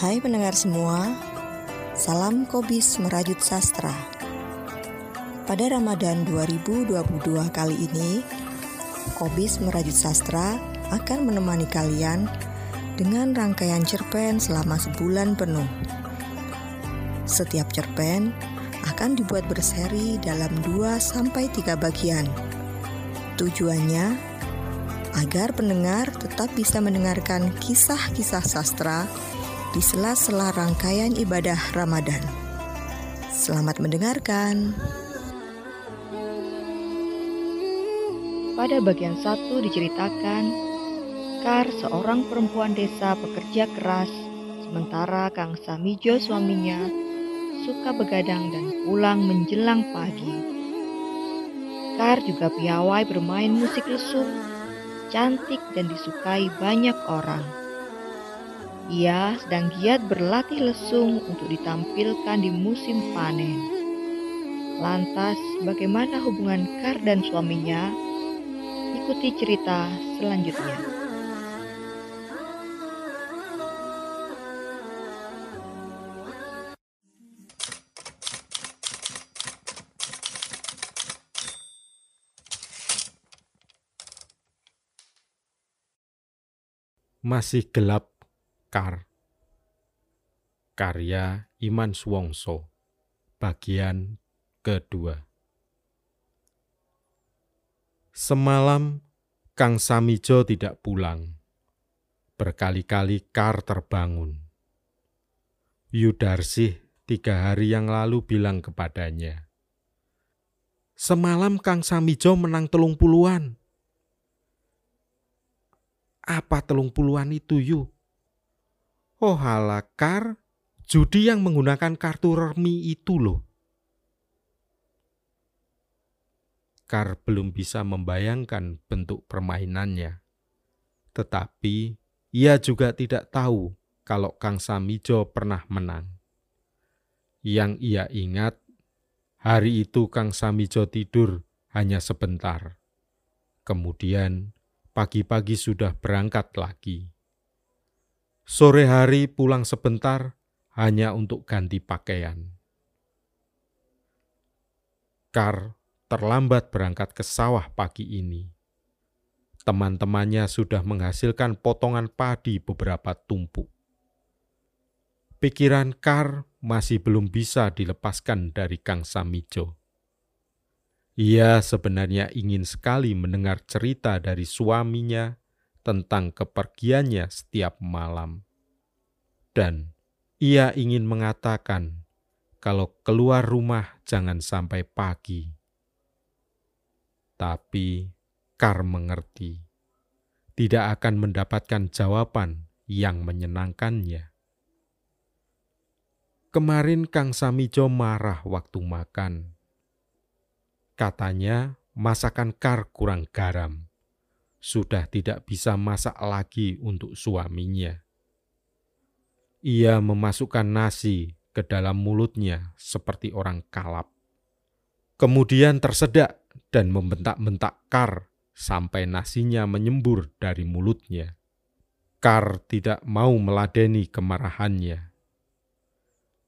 Hai pendengar semua, salam Kobis Merajut Sastra. Pada Ramadan 2022 kali ini, Kobis Merajut Sastra akan menemani kalian dengan rangkaian cerpen selama sebulan penuh. Setiap cerpen akan dibuat berseri dalam 2 sampai 3 bagian. Tujuannya agar pendengar tetap bisa mendengarkan kisah-kisah sastra di sela-sela rangkaian ibadah Ramadan. Selamat mendengarkan. Pada bagian satu diceritakan, Kar seorang perempuan desa pekerja keras, sementara Kang Samijo suaminya suka begadang dan pulang menjelang pagi. Kar juga piawai bermain musik lesung, cantik dan disukai banyak orang. Ia sedang giat berlatih lesung untuk ditampilkan di musim panen. Lantas, bagaimana hubungan Kar dan suaminya? Ikuti cerita selanjutnya. Masih gelap Kar Karya Iman Suwongso Bagian kedua Semalam Kang Samijo tidak pulang. Berkali-kali Kar terbangun. Yudarsih tiga hari yang lalu bilang kepadanya, Semalam Kang Samijo menang telung puluhan. Apa telung puluhan itu, Yu? Oh halakar, judi yang menggunakan kartu remi itu loh. Kar belum bisa membayangkan bentuk permainannya. Tetapi ia juga tidak tahu kalau Kang Samijo pernah menang. Yang ia ingat, hari itu Kang Samijo tidur hanya sebentar. Kemudian pagi-pagi sudah berangkat lagi. Sore hari pulang sebentar hanya untuk ganti pakaian. Kar terlambat berangkat ke sawah pagi ini. Teman-temannya sudah menghasilkan potongan padi beberapa tumpuk. Pikiran Kar masih belum bisa dilepaskan dari Kang Samijo. Ia sebenarnya ingin sekali mendengar cerita dari suaminya tentang kepergiannya setiap malam. Dan ia ingin mengatakan kalau keluar rumah jangan sampai pagi. Tapi Kar mengerti tidak akan mendapatkan jawaban yang menyenangkannya. Kemarin Kang Samijo marah waktu makan. Katanya masakan Kar kurang garam sudah tidak bisa masak lagi untuk suaminya. Ia memasukkan nasi ke dalam mulutnya seperti orang kalap. Kemudian tersedak dan membentak-bentak Kar sampai nasinya menyembur dari mulutnya. Kar tidak mau meladeni kemarahannya.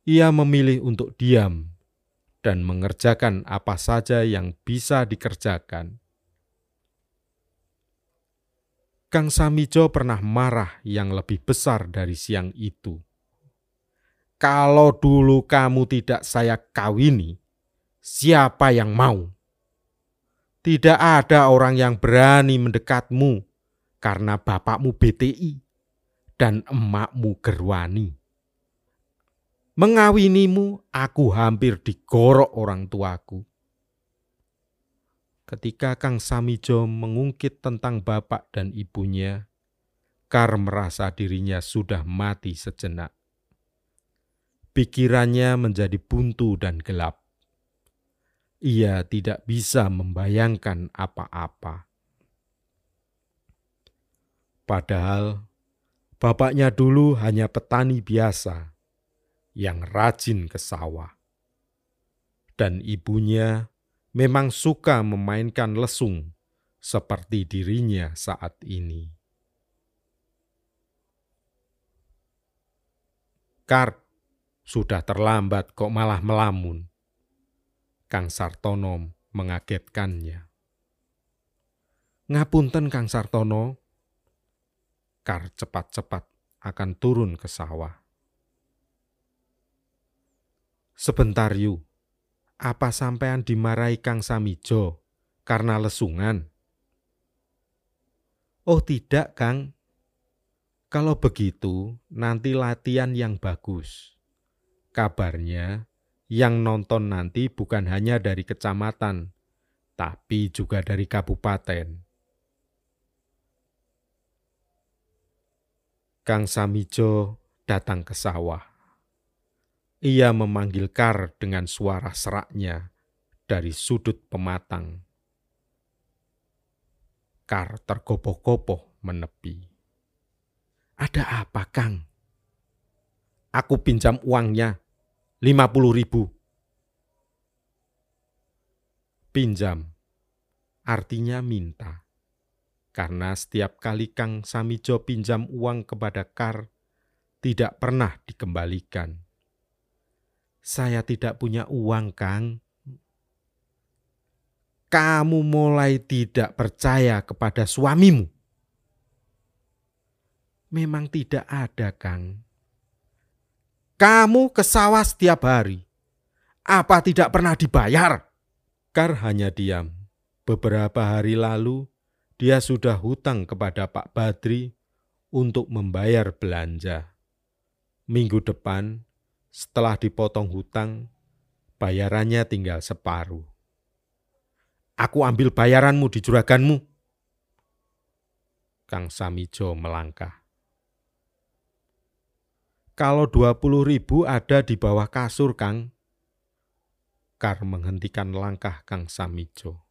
Ia memilih untuk diam dan mengerjakan apa saja yang bisa dikerjakan Kang Samijo pernah marah yang lebih besar dari siang itu. Kalau dulu kamu tidak saya kawini, siapa yang mau? Tidak ada orang yang berani mendekatmu karena bapakmu BTI dan emakmu Gerwani. Mengawinimu, aku hampir digorok orang tuaku. Ketika Kang Samijo mengungkit tentang bapak dan ibunya, Kar merasa dirinya sudah mati sejenak. Pikirannya menjadi buntu dan gelap. Ia tidak bisa membayangkan apa-apa. Padahal bapaknya dulu hanya petani biasa yang rajin ke sawah. Dan ibunya memang suka memainkan lesung seperti dirinya saat ini. Kar, sudah terlambat kok malah melamun. Kang Sartono mengagetkannya. Ngapunten Kang Sartono, Kar cepat-cepat akan turun ke sawah. Sebentar yu, apa sampean dimarahi Kang Samijo karena lesungan? Oh tidak Kang, kalau begitu nanti latihan yang bagus. Kabarnya yang nonton nanti bukan hanya dari kecamatan, tapi juga dari kabupaten. Kang Samijo datang ke sawah. Ia memanggil Kar dengan suara seraknya dari sudut pematang. Kar tergopoh-gopoh menepi. Ada apa, Kang? Aku pinjam uangnya, lima puluh ribu. Pinjam, artinya minta. Karena setiap kali Kang Samijo pinjam uang kepada Kar, tidak pernah dikembalikan saya tidak punya uang, Kang. Kamu mulai tidak percaya kepada suamimu. Memang tidak ada, Kang. Kamu ke sawah setiap hari. Apa tidak pernah dibayar? Kar hanya diam. Beberapa hari lalu, dia sudah hutang kepada Pak Badri untuk membayar belanja. Minggu depan, setelah dipotong hutang, bayarannya tinggal separuh. Aku ambil bayaranmu di juraganmu. Kang Samijo melangkah. Kalau dua puluh ribu ada di bawah kasur, Kang. Kar menghentikan langkah Kang Samijo.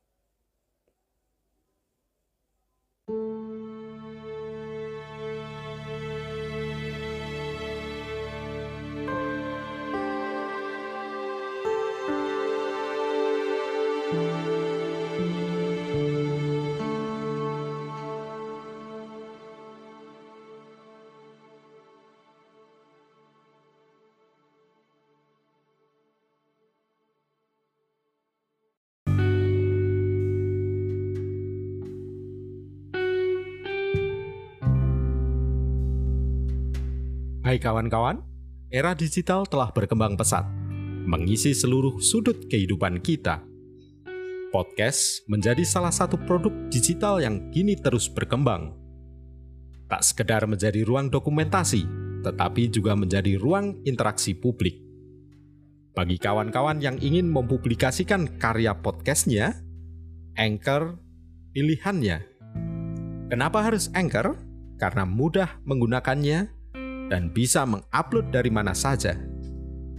Hai kawan-kawan, era digital telah berkembang pesat, mengisi seluruh sudut kehidupan kita. Podcast menjadi salah satu produk digital yang kini terus berkembang. Tak sekedar menjadi ruang dokumentasi, tetapi juga menjadi ruang interaksi publik. Bagi kawan-kawan yang ingin mempublikasikan karya podcastnya, Anchor pilihannya. Kenapa harus Anchor? Karena mudah menggunakannya dan bisa mengupload dari mana saja.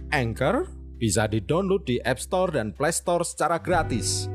Anchor bisa di-download di App Store dan Play Store secara gratis.